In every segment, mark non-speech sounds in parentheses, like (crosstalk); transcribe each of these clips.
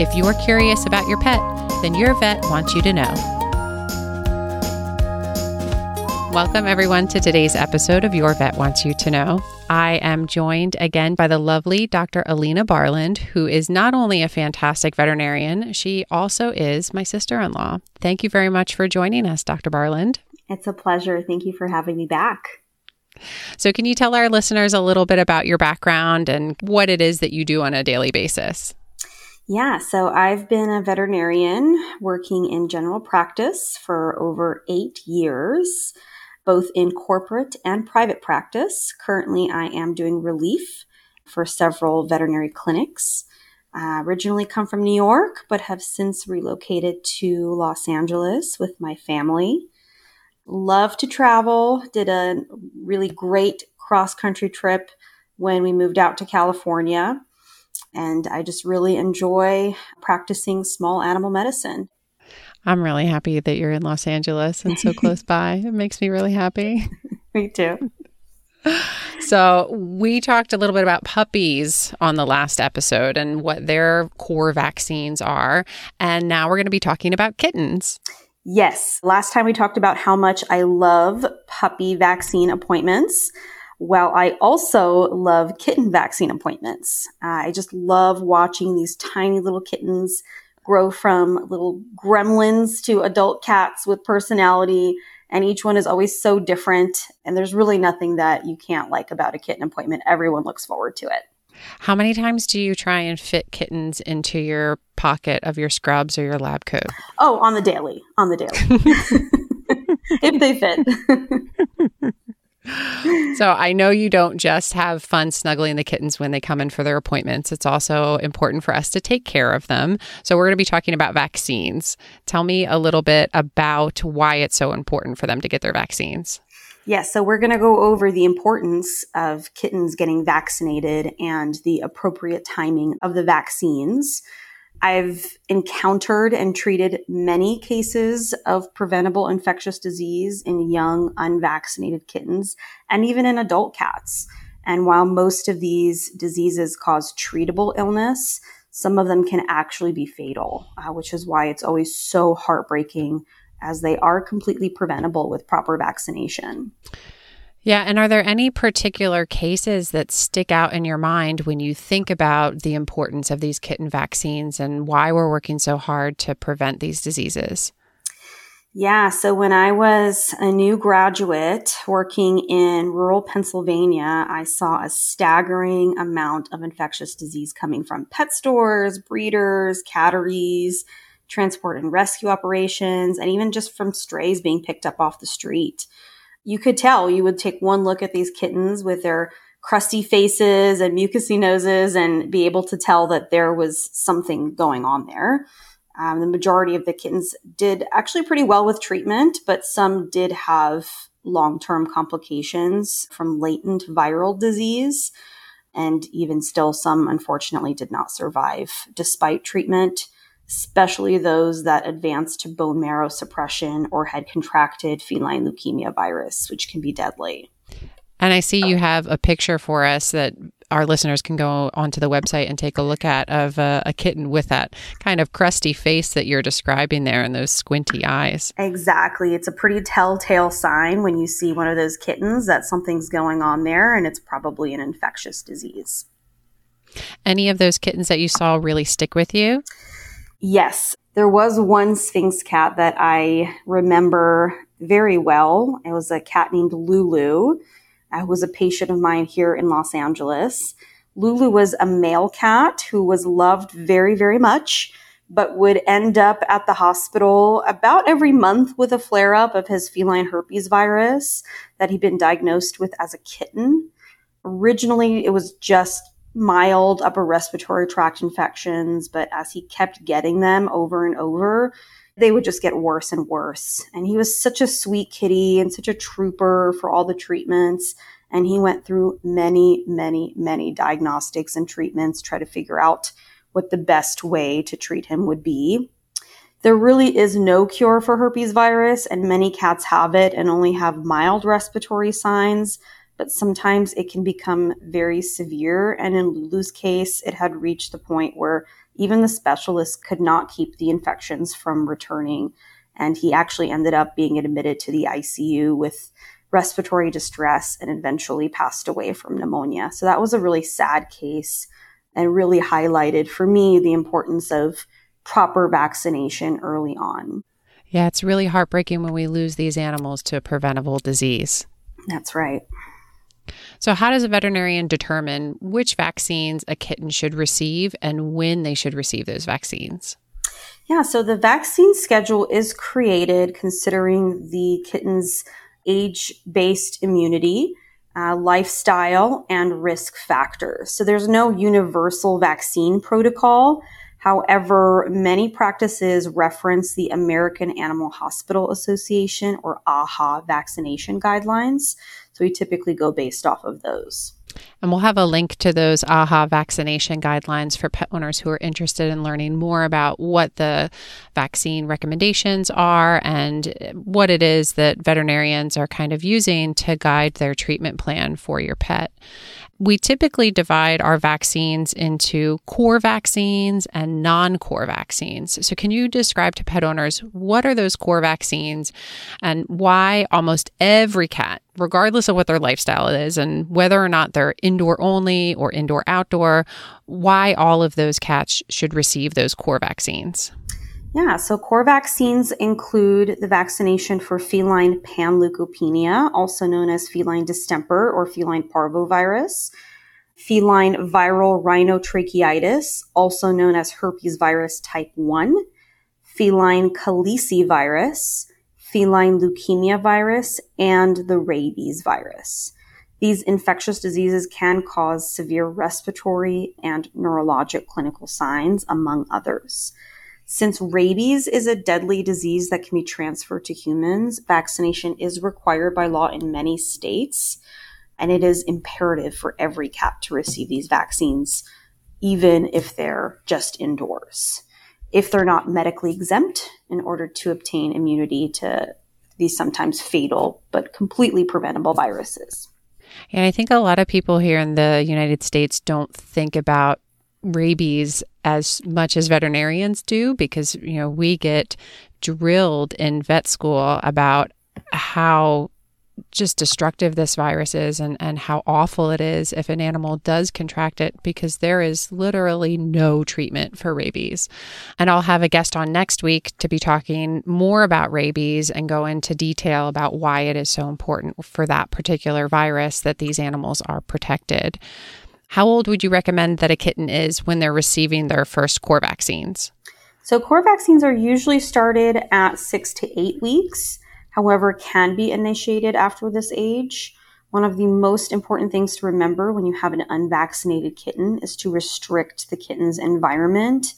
If you're curious about your pet, then your vet wants you to know. Welcome, everyone, to today's episode of Your Vet Wants You to Know. I am joined again by the lovely Dr. Alina Barland, who is not only a fantastic veterinarian, she also is my sister in law. Thank you very much for joining us, Dr. Barland. It's a pleasure. Thank you for having me back. So, can you tell our listeners a little bit about your background and what it is that you do on a daily basis? Yeah, so I've been a veterinarian working in general practice for over eight years, both in corporate and private practice. Currently, I am doing relief for several veterinary clinics. I originally come from New York, but have since relocated to Los Angeles with my family. Love to travel, did a really great cross country trip when we moved out to California and I just really enjoy practicing small animal medicine. I'm really happy that you're in Los Angeles and so close (laughs) by. It makes me really happy. (laughs) me too. (laughs) So, we talked a little bit about puppies on the last episode and what their core vaccines are. And now we're going to be talking about kittens. Yes. Last time we talked about how much I love puppy vaccine appointments. Well, I also love kitten vaccine appointments. Uh, I just love watching these tiny little kittens grow from little gremlins to adult cats with personality. And each one is always so different. And there's really nothing that you can't like about a kitten appointment. Everyone looks forward to it. How many times do you try and fit kittens into your pocket of your scrubs or your lab coat? Oh, on the daily, on the daily. (laughs) (laughs) if they fit. (laughs) so I know you don't just have fun snuggling the kittens when they come in for their appointments. It's also important for us to take care of them. So we're going to be talking about vaccines. Tell me a little bit about why it's so important for them to get their vaccines. Yes, so we're going to go over the importance of kittens getting vaccinated and the appropriate timing of the vaccines. I've encountered and treated many cases of preventable infectious disease in young, unvaccinated kittens and even in adult cats. And while most of these diseases cause treatable illness, some of them can actually be fatal, uh, which is why it's always so heartbreaking as they are completely preventable with proper vaccination. Yeah. And are there any particular cases that stick out in your mind when you think about the importance of these kitten vaccines and why we're working so hard to prevent these diseases? Yeah. So when I was a new graduate working in rural Pennsylvania, I saw a staggering amount of infectious disease coming from pet stores, breeders, catteries, transport and rescue operations, and even just from strays being picked up off the street you could tell you would take one look at these kittens with their crusty faces and mucousy noses and be able to tell that there was something going on there. Um, the majority of the kittens did actually pretty well with treatment, but some did have long term complications from latent viral disease. And even still, some unfortunately did not survive despite treatment especially those that advanced to bone marrow suppression or had contracted feline leukemia virus, which can be deadly. And I see you have a picture for us that our listeners can go onto the website and take a look at of a, a, kitten with that kind of crusty face that you're describing there and those squinty eyes. Exactly. It's a pretty telltale sign when you see one of those kittens that something's going on there and it's probably an infectious disease. Any of those kittens that you saw really stick with you? Yes. There was one Sphynx cat that I remember very well. It was a cat named Lulu, uh, who was a patient of mine here in Los Angeles. Lulu was a male cat who was loved very, very much, but would end up at the hospital about every month with a flare up of his feline herpes virus that he'd been diagnosed with as a kitten. Originally, it was just mild upper respiratory tract infections, but as he kept getting them over and over, they would just get worse and worse. And he was such a sweet kitty and such a trooper for all the treatments. And he went through many, many, many diagnostics and treatments, try to figure out what the best way to treat him would be. There really is no cure for herpes virus, and many cats have it and only have mild respiratory signs but sometimes it can become very severe. And in Lulu's case, it had reached the point where even the specialist could not keep the infections from returning. And he actually ended up being admitted to the ICU with respiratory distress and eventually passed away from pneumonia. So that was a really sad case and really highlighted for me the importance of proper vaccination early on. Yeah, it's really heartbreaking when we lose these animals to preventable disease. That's right. So, how does a veterinarian determine which vaccines a kitten should receive and when they should receive those vaccines? Yeah, so the vaccine schedule is created considering the kitten's age based immunity, uh, lifestyle, and risk factors. So there's no universal vaccine protocol. However, many practices reference the American Animal Hospital Association or AAHA vaccination guidelines. So we typically go based off of those. And we'll have a link to those AAHA vaccination guidelines for pet owners who are interested in learning more about what the vaccine recommendations are and what it is that veterinarians are kind of using to guide their treatment plan for your pet we typically divide our vaccines into core vaccines and non core vaccines. So, can you describe to pet owners what are those core vaccines and why almost every cat, regardless of what their lifestyle is and whether or not they're indoor only or indoor outdoor, why all of those cats should receive those core vaccines? Yeah, so core vaccines include the vaccination for feline panleukopenia, also known as feline distemper or feline parvovirus, feline viral rhinotracheitis, also known as herpes virus type 1, feline calicivirus, feline leukemia virus, and the rabies virus. These infectious diseases can cause severe respiratory and neurologic clinical signs, among others. Since rabies is a deadly disease that can be transferred to humans, vaccination is required by law in many states, and it is imperative for every cat to receive these vaccines, even if they're just indoors. If they're not medically exempt, in order to obtain immunity to these sometimes fatal but completely preventable viruses. And I think a lot of people here in the United States don't think about rabies as much as veterinarians do because you know we get drilled in vet school about how just destructive this virus is and, and how awful it is if an animal does contract it because there is literally no treatment for rabies. And I'll have a guest on next week to be talking more about rabies and go into detail about why it is so important for that particular virus that these animals are protected. How old would you recommend that a kitten is when they're receiving their first core vaccines? So, core vaccines are usually started at six to eight weeks, however, can be initiated after this age. One of the most important things to remember when you have an unvaccinated kitten is to restrict the kitten's environment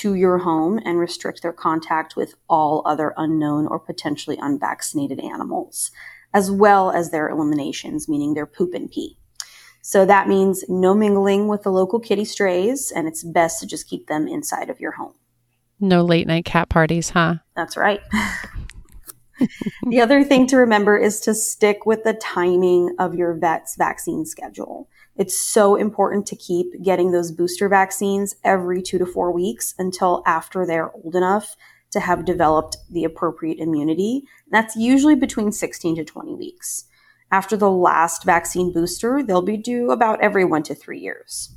to your home and restrict their contact with all other unknown or potentially unvaccinated animals, as well as their eliminations, meaning their poop and pee. So that means no mingling with the local kitty strays, and it's best to just keep them inside of your home. No late night cat parties, huh? That's right. (laughs) the other thing to remember is to stick with the timing of your vet's vaccine schedule. It's so important to keep getting those booster vaccines every two to four weeks until after they're old enough to have developed the appropriate immunity. That's usually between 16 to 20 weeks. After the last vaccine booster, they'll be due about every one to three years.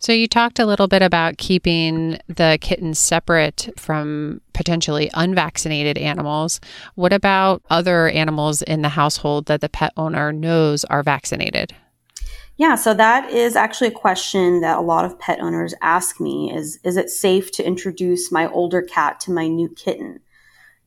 So, you talked a little bit about keeping the kittens separate from potentially unvaccinated animals. What about other animals in the household that the pet owner knows are vaccinated? Yeah, so that is actually a question that a lot of pet owners ask me is is it safe to introduce my older cat to my new kitten?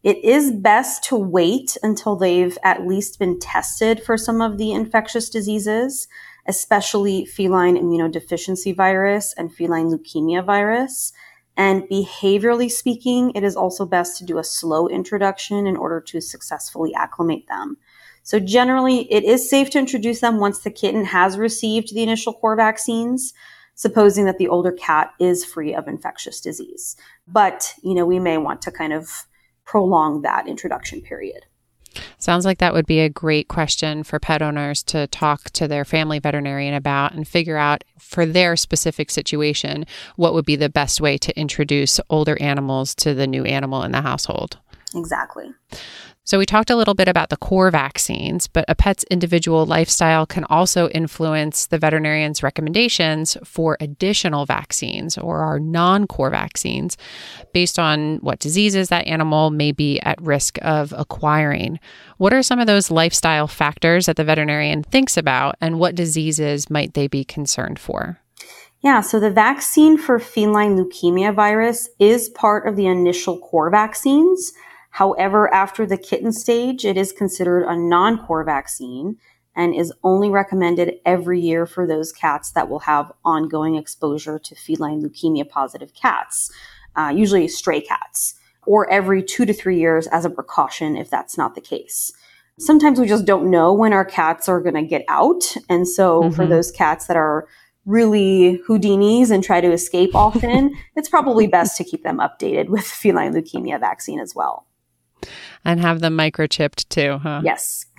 It is best to wait until they've at least been tested for some of the infectious diseases especially feline immunodeficiency virus and feline leukemia virus. And behaviorally speaking, it is also best to do a slow introduction in order to successfully acclimate them. So generally, it is safe to introduce them once the kitten has received the initial core vaccines, supposing that the older cat is free of infectious disease. But, you know, we may want to kind of prolong that introduction period. Sounds like that would be a great question for pet owners to talk to their family veterinarian about and figure out for their specific situation what would be the best way to introduce older animals to the new animal in the household. Exactly. So, we talked a little bit about the core vaccines, but a pet's individual lifestyle can also influence the veterinarian's recommendations for additional vaccines or our non core vaccines based on what diseases that animal may be at risk of acquiring. What are some of those lifestyle factors that the veterinarian thinks about, and what diseases might they be concerned for? Yeah, so the vaccine for feline leukemia virus is part of the initial core vaccines. However, after the kitten stage, it is considered a non-core vaccine and is only recommended every year for those cats that will have ongoing exposure to feline leukemia positive cats, uh, usually stray cats, or every two to three years as a precaution if that's not the case. Sometimes we just don't know when our cats are going to get out. And so mm-hmm. for those cats that are really Houdinis and try to escape often, (laughs) it's probably best to keep them updated with feline leukemia vaccine as well and have them microchipped too, huh? Yes. (laughs)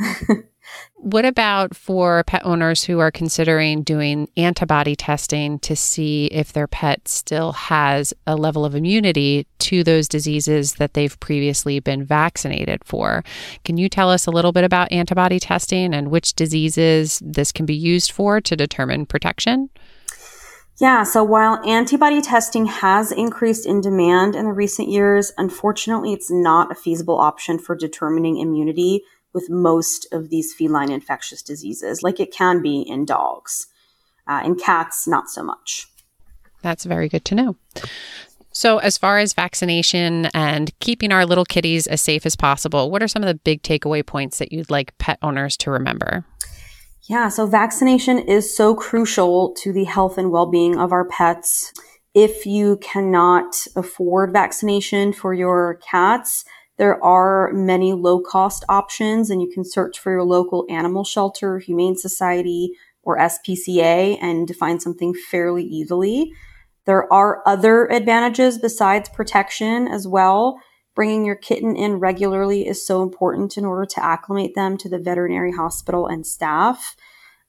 what about for pet owners who are considering doing antibody testing to see if their pet still has a level of immunity to those diseases that they've previously been vaccinated for? Can you tell us a little bit about antibody testing and which diseases this can be used for to determine protection? Yeah, so while antibody testing has increased in demand in the recent years, unfortunately, it's not a feasible option for determining immunity with most of these feline infectious diseases, like it can be in dogs. Uh, in cats, not so much. That's very good to know. So, as far as vaccination and keeping our little kitties as safe as possible, what are some of the big takeaway points that you'd like pet owners to remember? Yeah, so vaccination is so crucial to the health and well being of our pets. If you cannot afford vaccination for your cats, there are many low cost options, and you can search for your local animal shelter, humane society, or SPCA and find something fairly easily. There are other advantages besides protection as well. Bringing your kitten in regularly is so important in order to acclimate them to the veterinary hospital and staff.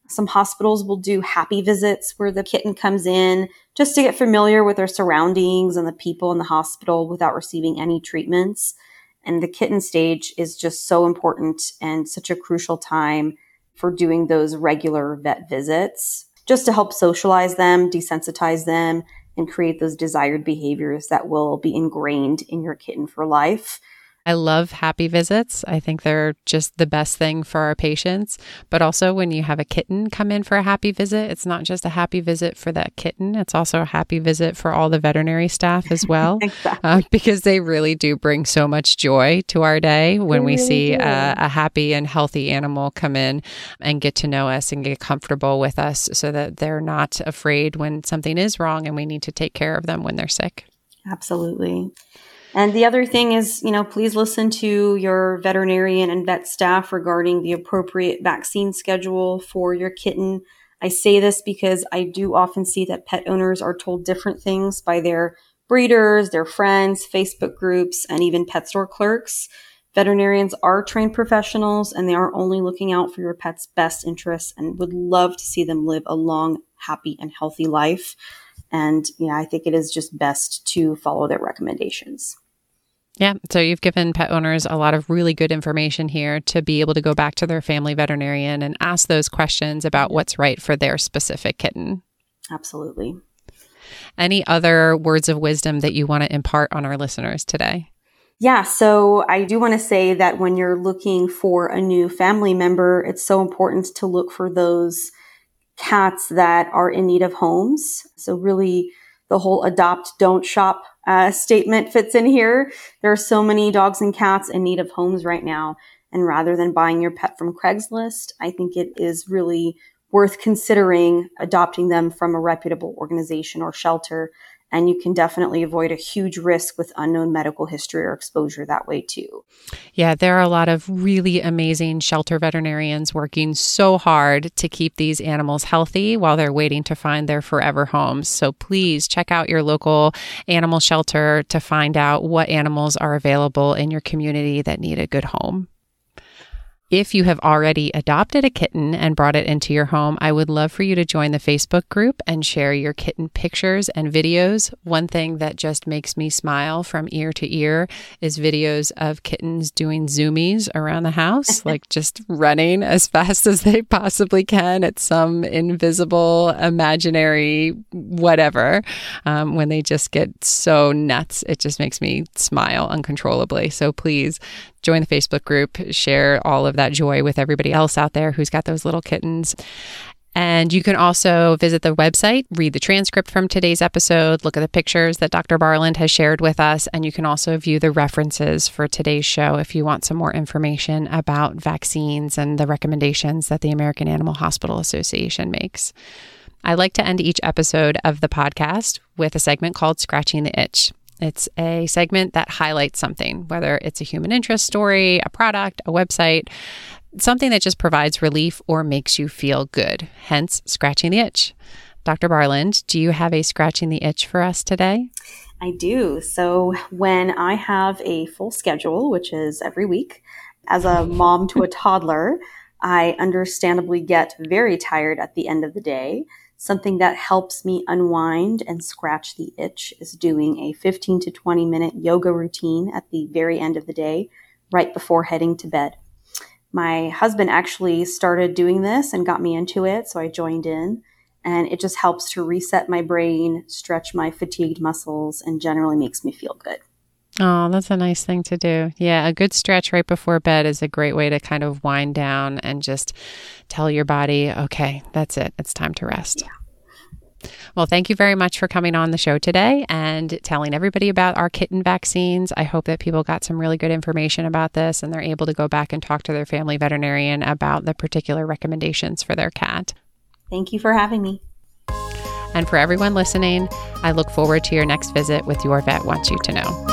Some hospitals will do happy visits where the kitten comes in just to get familiar with their surroundings and the people in the hospital without receiving any treatments. And the kitten stage is just so important and such a crucial time for doing those regular vet visits just to help socialize them, desensitize them, and create those desired behaviors that will be ingrained in your kitten for life. I love happy visits. I think they're just the best thing for our patients. But also, when you have a kitten come in for a happy visit, it's not just a happy visit for that kitten, it's also a happy visit for all the veterinary staff as well. (laughs) exactly. Uh, because they really do bring so much joy to our day when they we really see a, a happy and healthy animal come in and get to know us and get comfortable with us so that they're not afraid when something is wrong and we need to take care of them when they're sick. Absolutely. And the other thing is, you know, please listen to your veterinarian and vet staff regarding the appropriate vaccine schedule for your kitten. I say this because I do often see that pet owners are told different things by their breeders, their friends, Facebook groups, and even pet store clerks. Veterinarians are trained professionals and they are only looking out for your pet's best interests and would love to see them live a long, happy, and healthy life. And, you know, I think it is just best to follow their recommendations. Yeah. So you've given pet owners a lot of really good information here to be able to go back to their family veterinarian and ask those questions about what's right for their specific kitten. Absolutely. Any other words of wisdom that you want to impart on our listeners today? Yeah, so I do want to say that when you're looking for a new family member, it's so important to look for those cats that are in need of homes. So, really, the whole adopt, don't shop uh, statement fits in here. There are so many dogs and cats in need of homes right now. And rather than buying your pet from Craigslist, I think it is really worth considering adopting them from a reputable organization or shelter. And you can definitely avoid a huge risk with unknown medical history or exposure that way, too. Yeah, there are a lot of really amazing shelter veterinarians working so hard to keep these animals healthy while they're waiting to find their forever homes. So please check out your local animal shelter to find out what animals are available in your community that need a good home. If you have already adopted a kitten and brought it into your home, I would love for you to join the Facebook group and share your kitten pictures and videos. One thing that just makes me smile from ear to ear is videos of kittens doing zoomies around the house, (laughs) like just running as fast as they possibly can at some invisible, imaginary whatever. Um, when they just get so nuts, it just makes me smile uncontrollably. So please join the Facebook group, share all of that joy with everybody else out there who's got those little kittens. And you can also visit the website, read the transcript from today's episode, look at the pictures that Dr. Barland has shared with us, and you can also view the references for today's show if you want some more information about vaccines and the recommendations that the American Animal Hospital Association makes. I like to end each episode of the podcast with a segment called Scratching the Itch. It's a segment that highlights something, whether it's a human interest story, a product, a website, something that just provides relief or makes you feel good, hence scratching the itch. Dr. Barland, do you have a scratching the itch for us today? I do. So, when I have a full schedule, which is every week, as a mom to a (laughs) toddler, I understandably get very tired at the end of the day. Something that helps me unwind and scratch the itch is doing a 15 to 20 minute yoga routine at the very end of the day, right before heading to bed. My husband actually started doing this and got me into it, so I joined in. And it just helps to reset my brain, stretch my fatigued muscles, and generally makes me feel good. Oh, that's a nice thing to do. Yeah, a good stretch right before bed is a great way to kind of wind down and just tell your body, okay, that's it. It's time to rest. Yeah. Well, thank you very much for coming on the show today and telling everybody about our kitten vaccines. I hope that people got some really good information about this and they're able to go back and talk to their family veterinarian about the particular recommendations for their cat. Thank you for having me. And for everyone listening, I look forward to your next visit with Your Vet Wants You to Know.